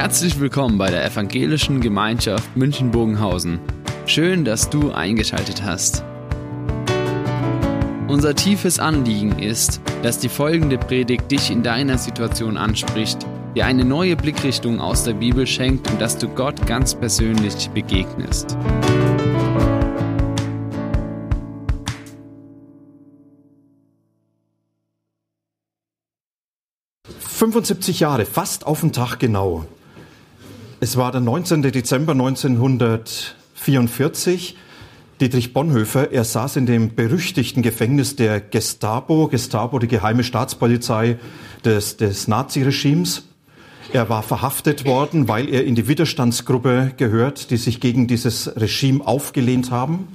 Herzlich willkommen bei der Evangelischen Gemeinschaft München-Bogenhausen. Schön, dass du eingeschaltet hast. Unser tiefes Anliegen ist, dass die folgende Predigt dich in deiner Situation anspricht, dir eine neue Blickrichtung aus der Bibel schenkt und dass du Gott ganz persönlich begegnest. 75 Jahre, fast auf den Tag genau. Es war der 19. Dezember 1944. Dietrich Bonhoeffer, er saß in dem berüchtigten Gefängnis der Gestapo, Gestapo, die geheime Staatspolizei des, des Naziregimes. Er war verhaftet worden, weil er in die Widerstandsgruppe gehört, die sich gegen dieses Regime aufgelehnt haben.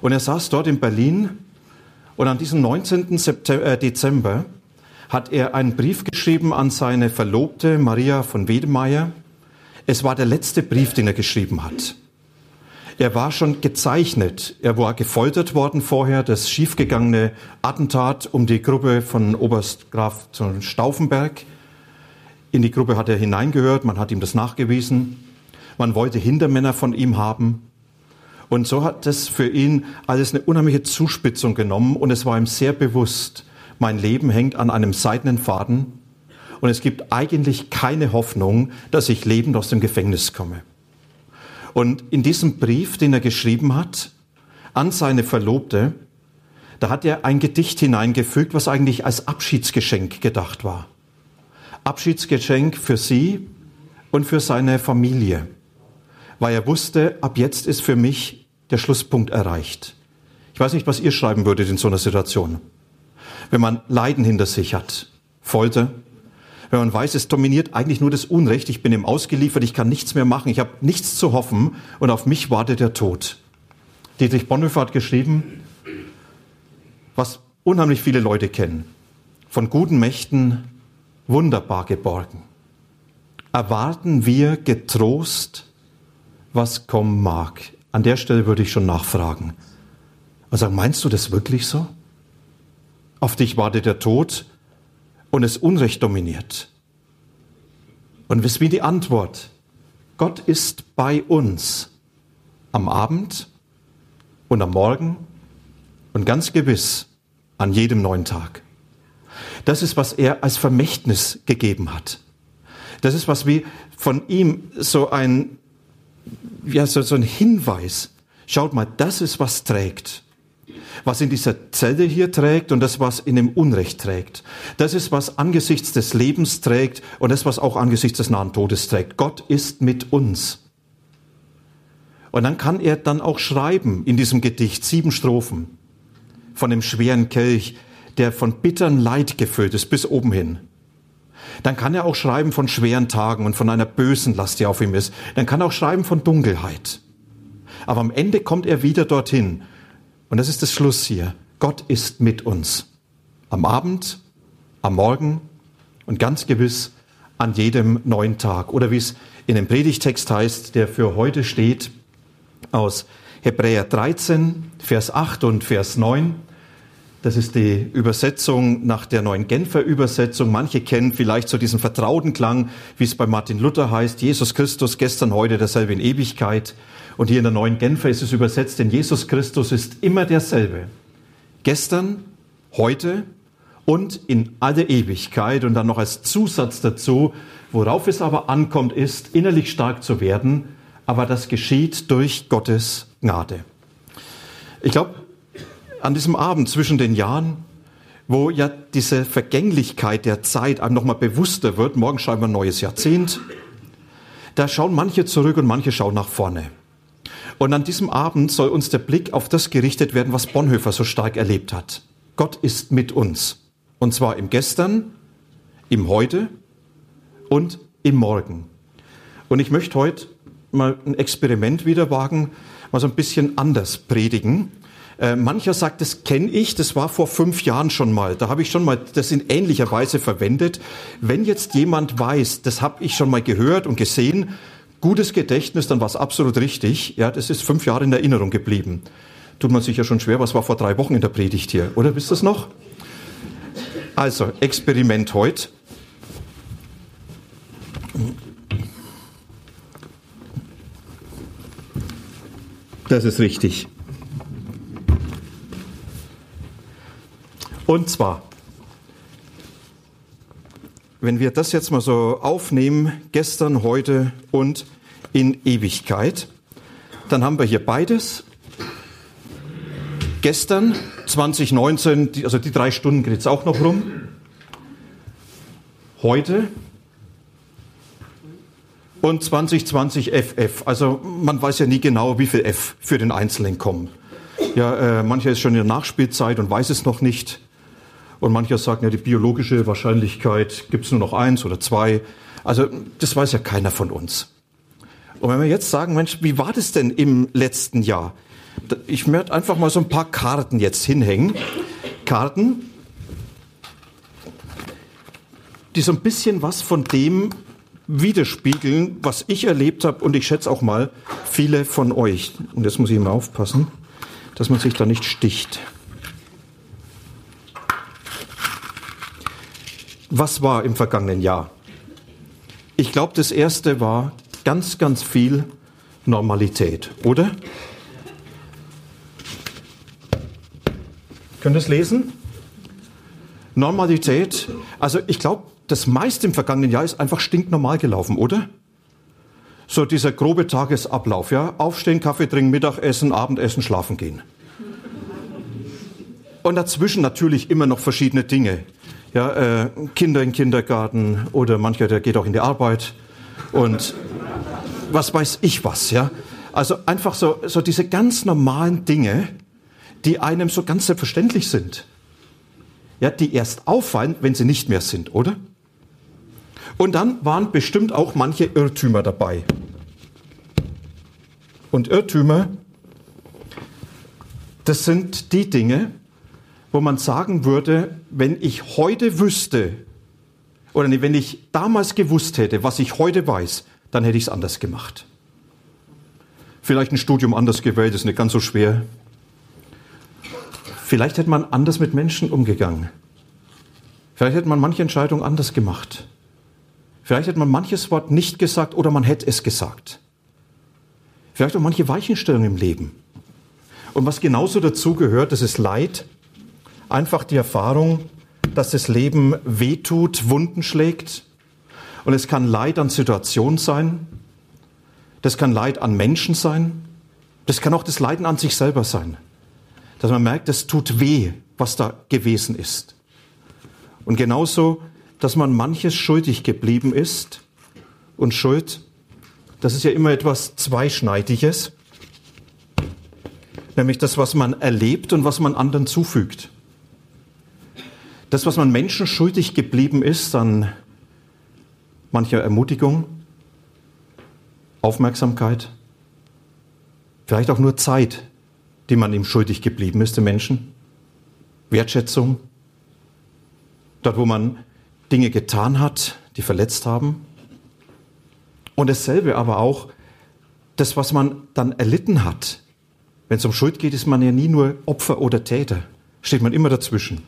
Und er saß dort in Berlin und an diesem 19. September, äh, Dezember hat er einen Brief geschrieben an seine Verlobte Maria von Wedemeyer. Es war der letzte Brief, den er geschrieben hat. Er war schon gezeichnet. Er war gefoltert worden vorher, das schiefgegangene Attentat um die Gruppe von Oberst Graf Stauffenberg. In die Gruppe hat er hineingehört, man hat ihm das nachgewiesen. Man wollte Hintermänner von ihm haben. Und so hat es für ihn alles eine unheimliche Zuspitzung genommen und es war ihm sehr bewusst, mein Leben hängt an einem seidenen Faden und es gibt eigentlich keine Hoffnung, dass ich lebend aus dem Gefängnis komme. Und in diesem Brief, den er geschrieben hat, an seine Verlobte, da hat er ein Gedicht hineingefügt, was eigentlich als Abschiedsgeschenk gedacht war. Abschiedsgeschenk für sie und für seine Familie, weil er wusste, ab jetzt ist für mich der Schlusspunkt erreicht. Ich weiß nicht, was ihr schreiben würdet in so einer Situation. Wenn man Leiden hinter sich hat, Folter, wenn man weiß, es dominiert eigentlich nur das Unrecht, ich bin ihm ausgeliefert, ich kann nichts mehr machen, ich habe nichts zu hoffen und auf mich wartet der Tod. Dietrich Bonhoeffer hat geschrieben, was unheimlich viele Leute kennen, von guten Mächten wunderbar geborgen. Erwarten wir getrost, was kommen mag. An der Stelle würde ich schon nachfragen. Und sagen, meinst du das wirklich so? Auf dich wartet der Tod und das Unrecht dominiert. Und wisst wie die Antwort? Gott ist bei uns am Abend und am Morgen und ganz gewiss an jedem neuen Tag. Das ist, was er als Vermächtnis gegeben hat. Das ist, was wir von ihm so ein, ja, so, so ein Hinweis. Schaut mal, das ist, was trägt was in dieser Zelle hier trägt und das, was in dem Unrecht trägt. Das ist, was angesichts des Lebens trägt und das, was auch angesichts des nahen Todes trägt. Gott ist mit uns. Und dann kann er dann auch schreiben in diesem Gedicht sieben Strophen von dem schweren Kelch, der von bittern Leid gefüllt ist bis oben hin. Dann kann er auch schreiben von schweren Tagen und von einer bösen Last, die auf ihm ist. Dann kann er auch schreiben von Dunkelheit. Aber am Ende kommt er wieder dorthin und das ist das Schluss hier. Gott ist mit uns. Am Abend, am Morgen und ganz gewiss an jedem neuen Tag. Oder wie es in dem Predigtext heißt, der für heute steht, aus Hebräer 13, Vers 8 und Vers 9. Das ist die Übersetzung nach der neuen Genfer Übersetzung. Manche kennen vielleicht so diesen vertrauten Klang, wie es bei Martin Luther heißt, Jesus Christus gestern, heute, derselbe in Ewigkeit. Und hier in der neuen Genfer ist es übersetzt, denn Jesus Christus ist immer derselbe. Gestern, heute und in alle Ewigkeit. Und dann noch als Zusatz dazu, worauf es aber ankommt, ist, innerlich stark zu werden. Aber das geschieht durch Gottes Gnade. Ich glaube, an diesem Abend zwischen den Jahren, wo ja diese Vergänglichkeit der Zeit einem nochmal bewusster wird, morgen schreiben wir ein neues Jahrzehnt, da schauen manche zurück und manche schauen nach vorne. Und an diesem Abend soll uns der Blick auf das gerichtet werden, was Bonhoeffer so stark erlebt hat. Gott ist mit uns. Und zwar im Gestern, im Heute und im Morgen. Und ich möchte heute mal ein Experiment wieder wagen, mal so ein bisschen anders predigen. Äh, mancher sagt, das kenne ich, das war vor fünf Jahren schon mal. Da habe ich schon mal das in ähnlicher Weise verwendet. Wenn jetzt jemand weiß, das habe ich schon mal gehört und gesehen, gutes Gedächtnis, dann war es absolut richtig. Ja, das ist fünf Jahre in Erinnerung geblieben. Tut man sich ja schon schwer, was war vor drei Wochen in der Predigt hier, oder wisst ihr das noch? Also, Experiment heute. Das ist richtig. Und zwar, wenn wir das jetzt mal so aufnehmen, gestern, heute und in Ewigkeit, dann haben wir hier beides. Gestern, 2019, also die drei Stunden geht es auch noch rum. Heute und 2020 FF. Also man weiß ja nie genau, wie viel F für den Einzelnen kommen. Ja, äh, mancher ist schon in der Nachspielzeit und weiß es noch nicht. Und mancher sagt, ja, die biologische Wahrscheinlichkeit gibt es nur noch eins oder zwei. Also das weiß ja keiner von uns. Und wenn wir jetzt sagen, Mensch, wie war das denn im letzten Jahr? Ich möchte einfach mal so ein paar Karten jetzt hinhängen. Karten, die so ein bisschen was von dem widerspiegeln, was ich erlebt habe und ich schätze auch mal viele von euch. Und jetzt muss ich immer aufpassen, dass man sich da nicht sticht. Was war im vergangenen Jahr? Ich glaube, das erste war ganz, ganz viel Normalität, oder? Könnt ihr es lesen? Normalität. Also ich glaube, das meiste im vergangenen Jahr ist einfach stinknormal gelaufen, oder? So dieser grobe Tagesablauf, ja? Aufstehen, Kaffee trinken, Mittagessen, Abendessen, schlafen gehen. Und dazwischen natürlich immer noch verschiedene Dinge. Ja, äh, Kinder im Kindergarten oder mancher, der geht auch in die Arbeit und was weiß ich was, ja. Also einfach so, so diese ganz normalen Dinge, die einem so ganz selbstverständlich sind. Ja, die erst auffallen, wenn sie nicht mehr sind, oder? Und dann waren bestimmt auch manche Irrtümer dabei. Und Irrtümer, das sind die Dinge, wo man sagen würde, wenn ich heute wüsste, oder wenn ich damals gewusst hätte, was ich heute weiß, dann hätte ich es anders gemacht. Vielleicht ein Studium anders gewählt, ist nicht ganz so schwer. Vielleicht hätte man anders mit Menschen umgegangen. Vielleicht hätte man manche Entscheidung anders gemacht. Vielleicht hätte man manches Wort nicht gesagt oder man hätte es gesagt. Vielleicht auch manche Weichenstellungen im Leben. Und was genauso dazu gehört, das ist Leid, einfach die Erfahrung, dass das Leben wehtut, Wunden schlägt. Und es kann Leid an Situationen sein, das kann Leid an Menschen sein, das kann auch das Leiden an sich selber sein. Dass man merkt, es tut weh, was da gewesen ist. Und genauso dass man manches schuldig geblieben ist. Und Schuld, das ist ja immer etwas Zweischneidiges, nämlich das, was man erlebt und was man anderen zufügt. Das, was man Menschen schuldig geblieben ist an mancher Ermutigung, Aufmerksamkeit, vielleicht auch nur Zeit, die man ihm schuldig geblieben ist, den Menschen, Wertschätzung, dort, wo man Dinge getan hat, die verletzt haben. Und dasselbe aber auch, das, was man dann erlitten hat. Wenn es um Schuld geht, ist man ja nie nur Opfer oder Täter. Steht man immer dazwischen.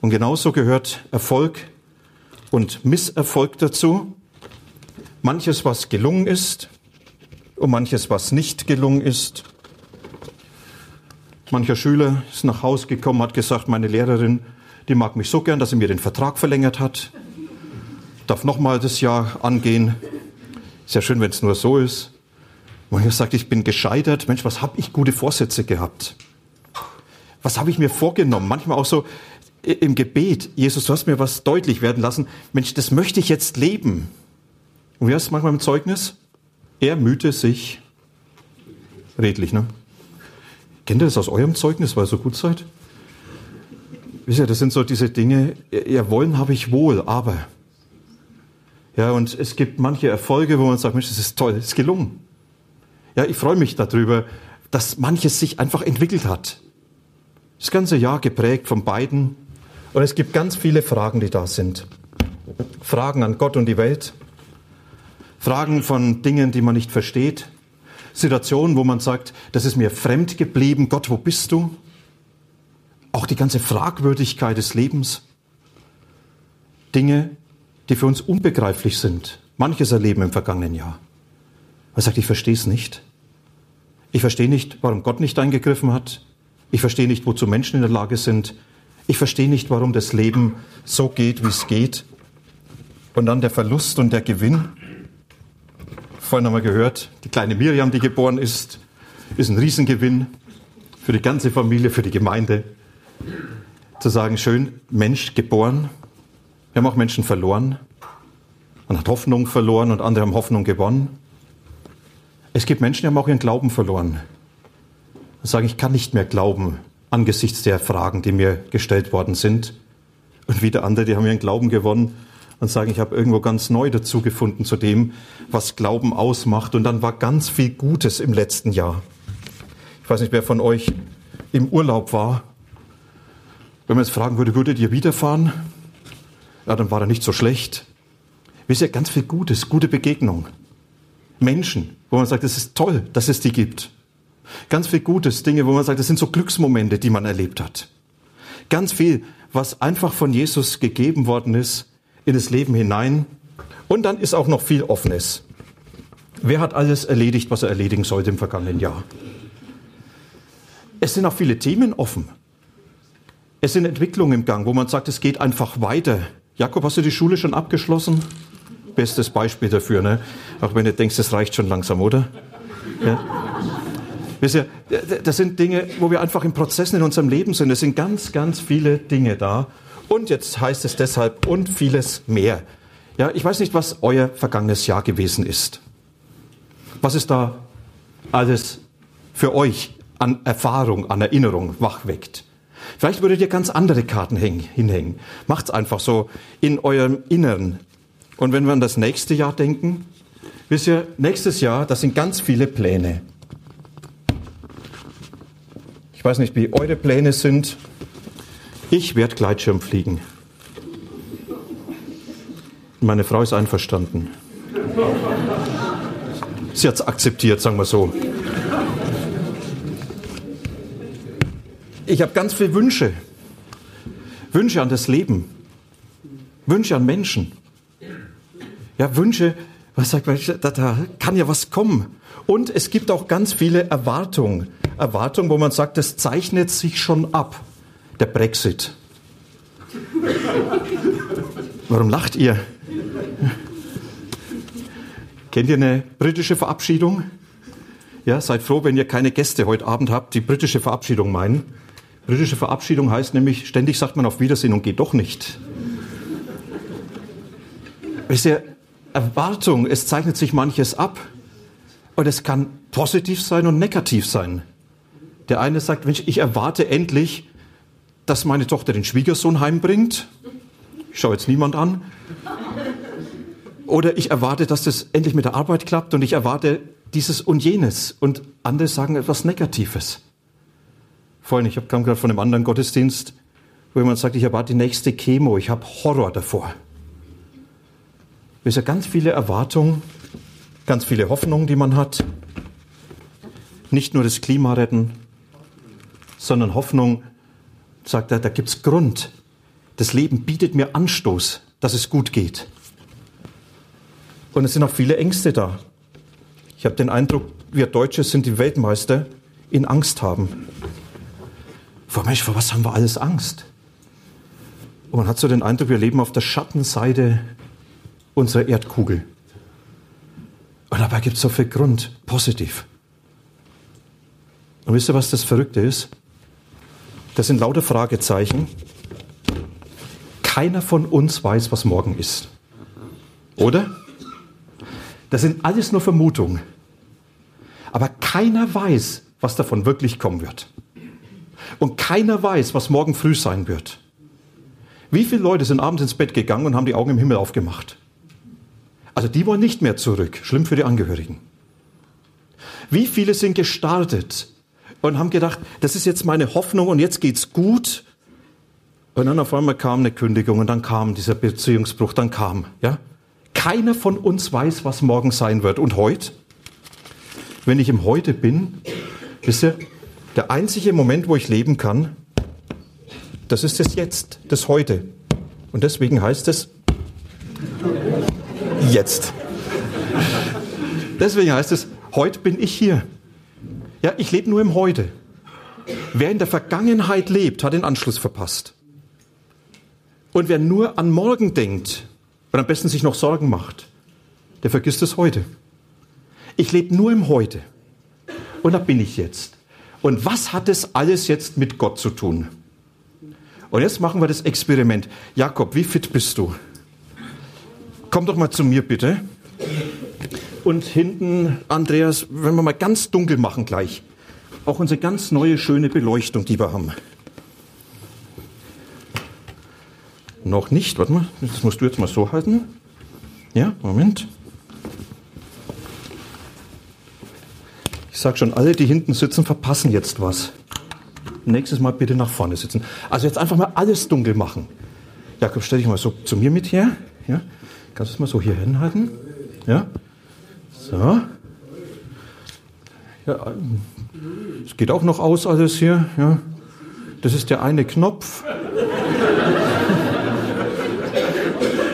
Und genauso gehört Erfolg und Misserfolg dazu. Manches, was gelungen ist und manches, was nicht gelungen ist. Mancher Schüler ist nach Hause gekommen, hat gesagt, meine Lehrerin, die mag mich so gern, dass sie mir den Vertrag verlängert hat. Darf nochmal das Jahr angehen. Ist ja schön, wenn es nur so ist. Manchmal sagt, ich bin gescheitert. Mensch, was habe ich gute Vorsätze gehabt? Was habe ich mir vorgenommen? Manchmal auch so im Gebet. Jesus, du hast mir was deutlich werden lassen. Mensch, das möchte ich jetzt leben. Und wie heißt es manchmal im Zeugnis? Er mühte sich redlich, ne? Kennt ihr das aus eurem Zeugnis, weil ihr so gut seid? Wisst ihr, das sind so diese Dinge, ja, wollen habe ich wohl, aber. Ja, und es gibt manche Erfolge, wo man sagt, Mensch, das ist toll, das ist gelungen. Ja, ich freue mich darüber, dass manches sich einfach entwickelt hat. Das ganze Jahr geprägt von beiden. Und es gibt ganz viele Fragen, die da sind. Fragen an Gott und die Welt. Fragen von Dingen, die man nicht versteht. Situationen, wo man sagt, das ist mir fremd geblieben. Gott, wo bist du? auch die ganze Fragwürdigkeit des Lebens. Dinge, die für uns unbegreiflich sind. Manches erleben im vergangenen Jahr. Man sagt, ich verstehe es nicht. Ich verstehe nicht, warum Gott nicht eingegriffen hat. Ich verstehe nicht, wozu Menschen in der Lage sind. Ich verstehe nicht, warum das Leben so geht, wie es geht. Und dann der Verlust und der Gewinn. Vorhin haben wir gehört, die kleine Miriam, die geboren ist, ist ein Riesengewinn für die ganze Familie, für die Gemeinde. Zu sagen, schön, Mensch geboren. Wir haben auch Menschen verloren. Man hat Hoffnung verloren und andere haben Hoffnung gewonnen. Es gibt Menschen, die haben auch ihren Glauben verloren. Und sagen, ich kann nicht mehr glauben angesichts der Fragen, die mir gestellt worden sind. Und wieder andere, die haben ihren Glauben gewonnen und sagen, ich habe irgendwo ganz neu dazu gefunden zu dem, was Glauben ausmacht. Und dann war ganz viel Gutes im letzten Jahr. Ich weiß nicht, wer von euch im Urlaub war. Wenn man jetzt fragen würde, würdet ihr wiederfahren? Ja, dann war er nicht so schlecht. Wisst ihr, ganz viel Gutes, gute Begegnung. Menschen, wo man sagt, es ist toll, dass es die gibt. Ganz viel Gutes, Dinge, wo man sagt, das sind so Glücksmomente, die man erlebt hat. Ganz viel, was einfach von Jesus gegeben worden ist, in das Leben hinein. Und dann ist auch noch viel Offenes. Wer hat alles erledigt, was er erledigen sollte im vergangenen Jahr? Es sind auch viele Themen offen. Es sind Entwicklungen im Gang, wo man sagt, es geht einfach weiter. Jakob, hast du die Schule schon abgeschlossen? Bestes Beispiel dafür, ne? Auch wenn du denkst, das reicht schon langsam, oder? Ja. Wisst ihr, das sind Dinge, wo wir einfach in Prozessen in unserem Leben sind. Es sind ganz, ganz viele Dinge da. Und jetzt heißt es deshalb und vieles mehr. Ja, ich weiß nicht, was euer vergangenes Jahr gewesen ist. Was ist da alles für euch an Erfahrung, an Erinnerung wachweckt? Vielleicht würdet ihr ganz andere Karten hinhängen. Macht's einfach so in eurem Inneren. Und wenn wir an das nächste Jahr denken, wisst ihr, nächstes Jahr, das sind ganz viele Pläne. Ich weiß nicht, wie eure Pläne sind. Ich werde Gleitschirm fliegen. Meine Frau ist einverstanden. Sie hat es akzeptiert, sagen wir so. Ich habe ganz viele Wünsche. Wünsche an das Leben. Wünsche an Menschen. Ja, Wünsche, was sagt man, da, da kann ja was kommen. Und es gibt auch ganz viele Erwartungen. Erwartungen, wo man sagt, das zeichnet sich schon ab der Brexit. Warum lacht ihr? Kennt ihr eine britische Verabschiedung? Ja, seid froh, wenn ihr keine Gäste heute Abend habt, die britische Verabschiedung meinen. Britische Verabschiedung heißt nämlich, ständig sagt man auf Wiedersehen und geht doch nicht. Wisst ihr, Erwartung, es zeichnet sich manches ab. Und es kann positiv sein und negativ sein. Der eine sagt, Mensch, ich erwarte endlich, dass meine Tochter den Schwiegersohn heimbringt. Ich schaue jetzt niemand an. Oder ich erwarte, dass das endlich mit der Arbeit klappt und ich erwarte dieses und jenes. Und andere sagen etwas Negatives. Vorhin, ich kam gerade von einem anderen Gottesdienst, wo jemand sagt, ich erwarte die nächste Chemo, ich habe Horror davor. Es sind ganz viele Erwartungen, ganz viele Hoffnungen, die man hat. Nicht nur das Klima retten, sondern Hoffnung, sagt er, da gibt es Grund. Das Leben bietet mir Anstoß, dass es gut geht. Und es sind auch viele Ängste da. Ich habe den Eindruck, wir Deutsche sind die Weltmeister in Angst haben. Vor Mensch, vor was haben wir alles Angst? Und man hat so den Eindruck, wir leben auf der Schattenseite unserer Erdkugel. Und dabei gibt es so viel Grund, positiv. Und wisst ihr, was das Verrückte ist? Das sind lauter Fragezeichen. Keiner von uns weiß, was morgen ist. Oder? Das sind alles nur Vermutungen. Aber keiner weiß, was davon wirklich kommen wird. Und keiner weiß, was morgen früh sein wird. Wie viele Leute sind abends ins Bett gegangen und haben die Augen im Himmel aufgemacht? Also die wollen nicht mehr zurück. Schlimm für die Angehörigen. Wie viele sind gestartet und haben gedacht, das ist jetzt meine Hoffnung und jetzt geht's gut. Und dann auf einmal kam eine Kündigung und dann kam dieser Beziehungsbruch, dann kam, ja. Keiner von uns weiß, was morgen sein wird. Und heute? Wenn ich im Heute bin, wisst ihr, der einzige Moment, wo ich leben kann, das ist das Jetzt, das Heute. Und deswegen heißt es jetzt. Deswegen heißt es, heute bin ich hier. Ja, ich lebe nur im Heute. Wer in der Vergangenheit lebt, hat den Anschluss verpasst. Und wer nur an morgen denkt und am besten sich noch Sorgen macht, der vergisst es heute. Ich lebe nur im Heute. Und da bin ich jetzt. Und was hat es alles jetzt mit Gott zu tun? Und jetzt machen wir das Experiment. Jakob, wie fit bist du? Komm doch mal zu mir bitte. Und hinten, Andreas, wenn wir mal ganz dunkel machen gleich. Auch unsere ganz neue, schöne Beleuchtung, die wir haben. Noch nicht, warte mal, das musst du jetzt mal so halten. Ja, Moment. Ich sag schon, alle, die hinten sitzen, verpassen jetzt was. Nächstes Mal bitte nach vorne sitzen. Also jetzt einfach mal alles dunkel machen. Jakob, stell dich mal so zu mir mit her. Ja? Kannst du es mal so hier hinhalten? Ja? So. Ja, es geht auch noch aus alles hier. Ja? Das ist der eine Knopf.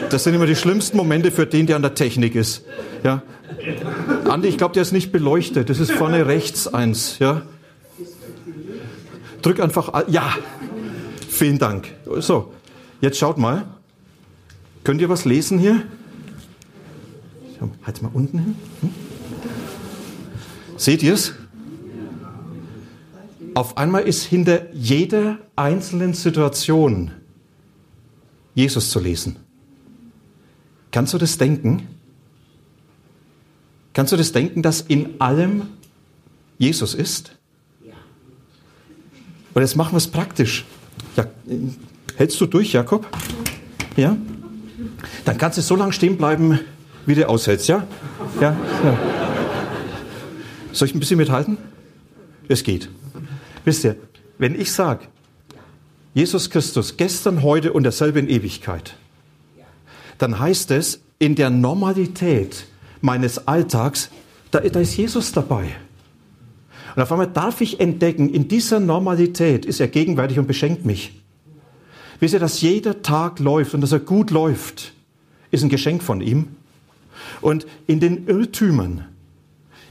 Das sind immer die schlimmsten Momente für den, der an der Technik ist. Ja? Andi, ich glaube, der ist nicht beleuchtet. Das ist vorne rechts eins. Ja? Drück einfach. Ja, vielen Dank. So, jetzt schaut mal. Könnt ihr was lesen hier? Halt mal unten hin. Hm? Seht ihr es? Auf einmal ist hinter jeder einzelnen Situation Jesus zu lesen. Kannst du das denken? Kannst du das denken, dass in allem Jesus ist? Und jetzt machen wir es praktisch. Ja, hältst du durch, Jakob? Ja? Dann kannst du so lange stehen bleiben, wie du aushältst, ja? Ja? ja. Soll ich ein bisschen mithalten? Es geht. Wisst ihr, wenn ich sage, Jesus Christus gestern, heute und derselbe in Ewigkeit, dann heißt es, in der Normalität meines Alltags, da, da ist Jesus dabei. Und auf einmal darf ich entdecken, in dieser Normalität ist er gegenwärtig und beschenkt mich. Wisst ihr, dass jeder Tag läuft und dass er gut läuft, ist ein Geschenk von ihm. Und in den Irrtümern,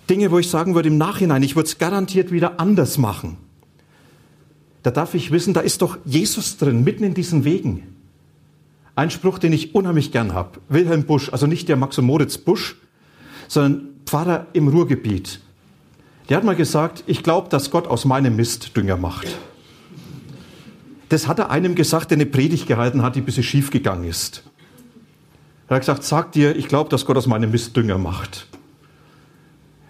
Dinge, wo ich sagen würde im Nachhinein, ich würde es garantiert wieder anders machen, da darf ich wissen, da ist doch Jesus drin, mitten in diesen Wegen. Ein Spruch, den ich unheimlich gern habe. Wilhelm Busch, also nicht der Max und Moritz Busch, sondern Pfarrer im Ruhrgebiet. Der hat mal gesagt, ich glaube, dass Gott aus meinem Mist Dünger macht. Das hat er einem gesagt, der eine Predigt gehalten hat, die ein bisschen schief gegangen ist. Er hat gesagt, sag dir, ich glaube, dass Gott aus meinem Mist Dünger macht.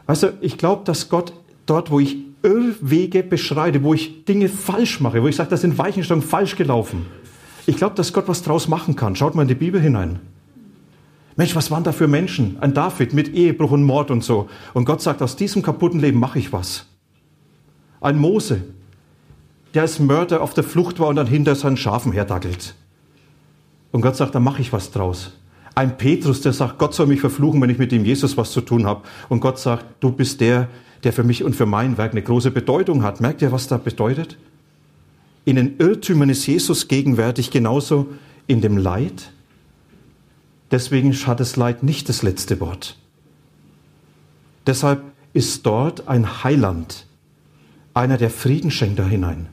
Weißt du, ich glaube, dass Gott dort, wo ich Irrwege beschreite, wo ich Dinge falsch mache, wo ich sage, da sind Weichenstellungen falsch gelaufen. Ich glaube, dass Gott was draus machen kann. Schaut mal in die Bibel hinein. Mensch, was waren da für Menschen? Ein David mit Ehebruch und Mord und so. Und Gott sagt, aus diesem kaputten Leben mache ich was. Ein Mose, der als Mörder auf der Flucht war und dann hinter seinen Schafen herdackelt. Und Gott sagt, da mache ich was draus. Ein Petrus, der sagt, Gott soll mich verfluchen, wenn ich mit dem Jesus was zu tun habe. Und Gott sagt, du bist der, der für mich und für mein Werk eine große Bedeutung hat. Merkt ihr, was da bedeutet? In den Irrtümern ist Jesus gegenwärtig genauso in dem Leid, Deswegen hat das Leid nicht das letzte Wort. Deshalb ist dort ein Heiland, einer, der Frieden schenkt da hinein,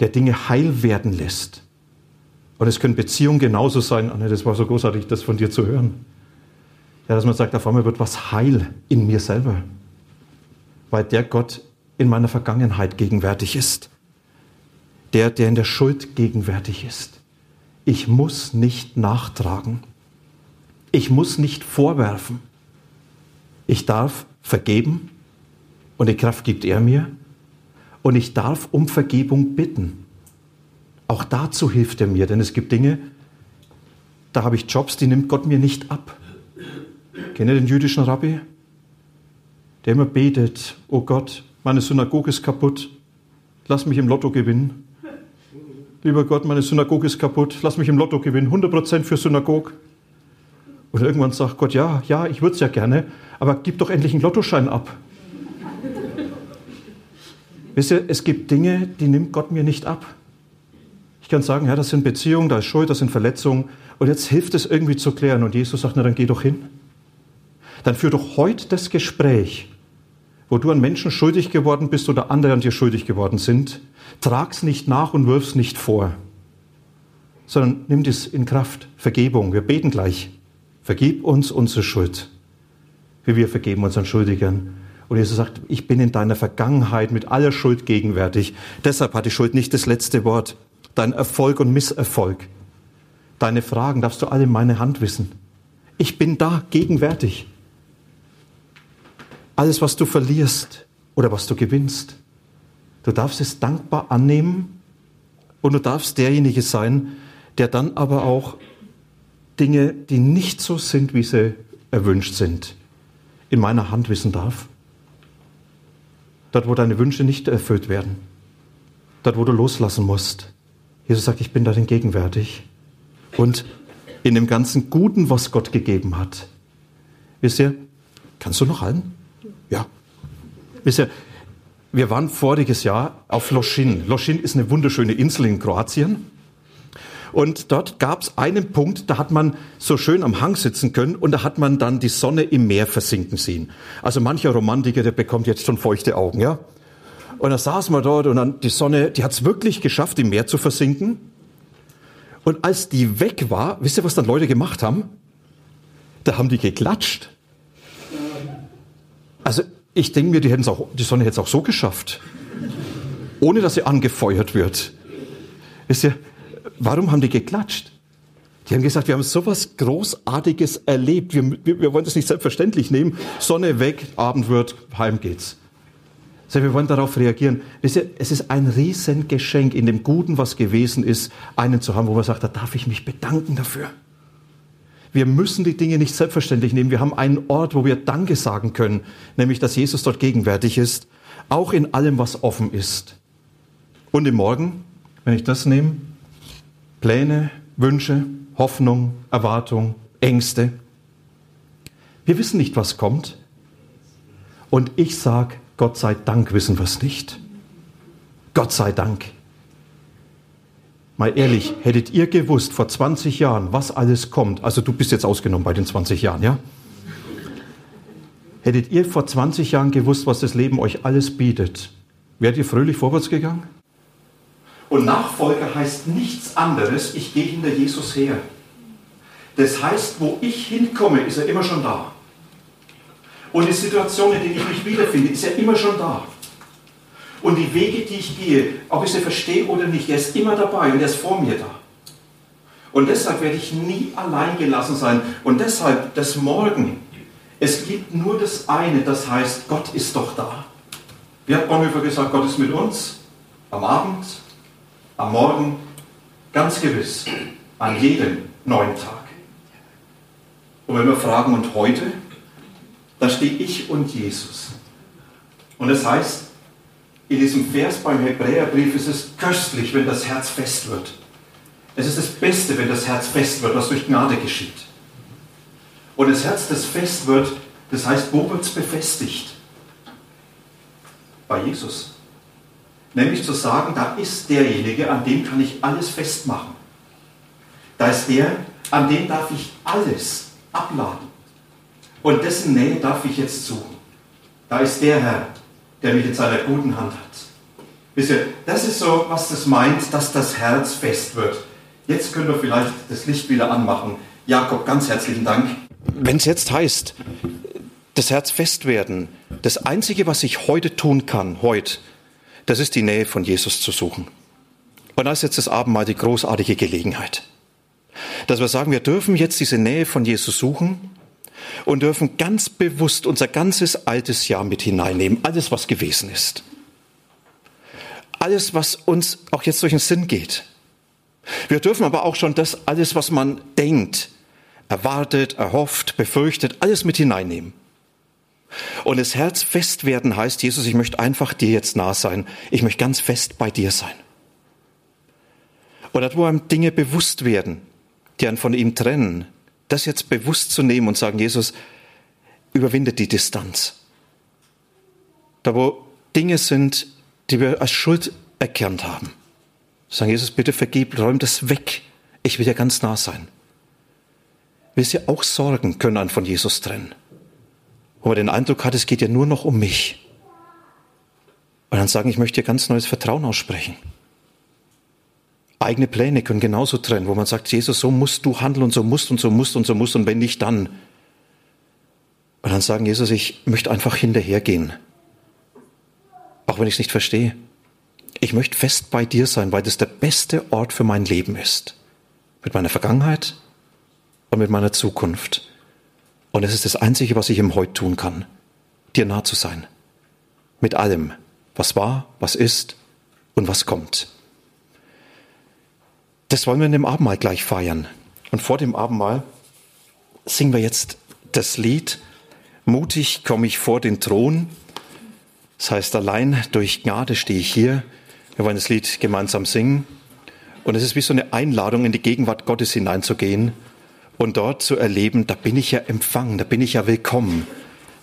der Dinge heil werden lässt. Und es können Beziehungen genauso sein. Anne, das war so großartig, das von dir zu hören. Ja, dass man sagt, auf einmal wird was heil in mir selber, weil der Gott in meiner Vergangenheit gegenwärtig ist. Der, der in der Schuld gegenwärtig ist. Ich muss nicht nachtragen. Ich muss nicht vorwerfen. Ich darf vergeben und die Kraft gibt er mir. Und ich darf um Vergebung bitten. Auch dazu hilft er mir, denn es gibt Dinge, da habe ich Jobs, die nimmt Gott mir nicht ab. Kennt ihr den jüdischen Rabbi? Der immer betet, oh Gott, meine Synagoge ist kaputt, lass mich im Lotto gewinnen. Lieber Gott, meine Synagoge ist kaputt, lass mich im Lotto gewinnen, 100% für Synagog. Und irgendwann sagt Gott, ja, ja, ich würde es ja gerne, aber gib doch endlich einen Lottoschein ab. Wisst ihr, es gibt Dinge, die nimmt Gott mir nicht ab. Ich kann sagen, ja, das sind Beziehungen, da ist Schuld, das sind Verletzungen. Und jetzt hilft es irgendwie zu klären. Und Jesus sagt, na dann geh doch hin. Dann führ doch heute das Gespräch, wo du an Menschen schuldig geworden bist oder andere an dir schuldig geworden sind, trag's nicht nach und wirf's nicht vor, sondern nimm das in Kraft. Vergebung. Wir beten gleich. Vergib uns unsere Schuld, wie wir vergeben unseren Schuldigern. Und Jesus sagt, ich bin in deiner Vergangenheit mit aller Schuld gegenwärtig. Deshalb hat die Schuld nicht das letzte Wort. Dein Erfolg und Misserfolg. Deine Fragen darfst du alle in meine Hand wissen. Ich bin da gegenwärtig. Alles, was du verlierst oder was du gewinnst, du darfst es dankbar annehmen und du darfst derjenige sein, der dann aber auch Dinge, die nicht so sind, wie sie erwünscht sind, in meiner Hand wissen darf. Dort, wo deine Wünsche nicht erfüllt werden. Dort, wo du loslassen musst. Jesus sagt, ich bin darin gegenwärtig. Und in dem ganzen Guten, was Gott gegeben hat. Wisst ihr, kannst du noch halten? Ja. Wisst ihr, wir waren voriges Jahr auf Loschin. Loschin ist eine wunderschöne Insel in Kroatien. Und dort gab es einen Punkt, da hat man so schön am Hang sitzen können und da hat man dann die Sonne im Meer versinken sehen. Also mancher Romantiker, der bekommt jetzt schon feuchte Augen, ja. Und da saßen wir dort und dann die Sonne, die hat es wirklich geschafft, im Meer zu versinken. Und als die weg war, wisst ihr, was dann Leute gemacht haben? Da haben die geklatscht. Also ich denke mir, die, auch, die Sonne hätte es auch so geschafft, ohne dass sie angefeuert wird. Wisst ihr, warum haben die geklatscht? Die haben gesagt, wir haben sowas Großartiges erlebt. Wir, wir, wir wollen das nicht selbstverständlich nehmen. Sonne weg, Abend wird, heim geht's. Also wir wollen darauf reagieren. Wisst ihr, es ist ein Riesengeschenk in dem Guten, was gewesen ist, einen zu haben, wo man sagt, da darf ich mich bedanken dafür. Wir müssen die Dinge nicht selbstverständlich nehmen. Wir haben einen Ort, wo wir Danke sagen können, nämlich dass Jesus dort gegenwärtig ist, auch in allem, was offen ist. Und im Morgen, wenn ich das nehme, Pläne, Wünsche, Hoffnung, Erwartung, Ängste. Wir wissen nicht, was kommt. Und ich sage, Gott sei Dank wissen wir es nicht. Gott sei Dank. Mal ehrlich, hättet ihr gewusst vor 20 Jahren, was alles kommt, also du bist jetzt ausgenommen bei den 20 Jahren, ja? Hättet ihr vor 20 Jahren gewusst, was das Leben euch alles bietet, wärt ihr fröhlich vorwärts gegangen? Und Nachfolger heißt nichts anderes, ich gehe hinter Jesus her. Das heißt, wo ich hinkomme, ist er immer schon da. Und die Situation, in der ich mich wiederfinde, ist er immer schon da. Und die Wege, die ich gehe, ob ich sie verstehe oder nicht, er ist immer dabei und er ist vor mir da. Und deshalb werde ich nie allein gelassen sein. Und deshalb das Morgen, es gibt nur das eine, das heißt, Gott ist doch da. Wie hat Bonhoeffer gesagt, Gott ist mit uns am Abend, am Morgen, ganz gewiss, an jedem neuen Tag. Und wenn wir fragen, und heute, da stehe ich und Jesus. Und das heißt, in diesem Vers beim Hebräerbrief ist es köstlich, wenn das Herz fest wird. Es ist das Beste, wenn das Herz fest wird, was durch Gnade geschieht. Und das Herz, das fest wird, das heißt, wo wird es befestigt? Bei Jesus. Nämlich zu sagen, da ist derjenige, an dem kann ich alles festmachen. Da ist der, an dem darf ich alles abladen. Und dessen Nähe darf ich jetzt suchen. Da ist der Herr, der mich in seiner guten Hand hat. Wisst ihr, das ist so, was das meint, dass das Herz fest wird. Jetzt können wir vielleicht das Licht wieder anmachen. Jakob, ganz herzlichen Dank. Wenn es jetzt heißt, das Herz fest werden, das Einzige, was ich heute tun kann, heute, das ist die Nähe von Jesus zu suchen. Und da ist jetzt das Abendmahl die großartige Gelegenheit. Dass wir sagen, wir dürfen jetzt diese Nähe von Jesus suchen und dürfen ganz bewusst unser ganzes altes Jahr mit hineinnehmen, alles, was gewesen ist. Alles, was uns auch jetzt durch den Sinn geht. Wir dürfen aber auch schon das alles, was man denkt, erwartet, erhofft, befürchtet, alles mit hineinnehmen. Und das Herz fest werden heißt, Jesus, ich möchte einfach dir jetzt nah sein. Ich möchte ganz fest bei dir sein. Und dort, wo einem Dinge bewusst werden, die einen von ihm trennen, das jetzt bewusst zu nehmen und sagen, Jesus, überwindet die Distanz. Da, wo Dinge sind, die wir als Schuld erkannt haben. Sagen, Jesus, bitte vergib, räum das weg. Ich will dir ganz nah sein. Wisst ihr, auch Sorgen können einen von Jesus trennen wo man den Eindruck hat, es geht ja nur noch um mich. Und dann sagen, ich möchte dir ganz neues Vertrauen aussprechen. Eigene Pläne können genauso trennen, wo man sagt, Jesus, so musst du handeln und so musst und so musst und so musst und wenn nicht, dann. Und dann sagen, Jesus, ich möchte einfach hinterhergehen. Auch wenn ich es nicht verstehe. Ich möchte fest bei dir sein, weil das der beste Ort für mein Leben ist. Mit meiner Vergangenheit und mit meiner Zukunft. Und es ist das Einzige, was ich im Heute tun kann, dir nah zu sein. Mit allem, was war, was ist und was kommt. Das wollen wir in dem Abendmahl gleich feiern. Und vor dem Abendmahl singen wir jetzt das Lied Mutig komme ich vor den Thron. Das heißt, allein durch Gnade stehe ich hier. Wir wollen das Lied gemeinsam singen. Und es ist wie so eine Einladung, in die Gegenwart Gottes hineinzugehen und dort zu erleben, da bin ich ja empfangen, da bin ich ja willkommen.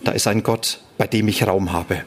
Da ist ein Gott, bei dem ich Raum habe.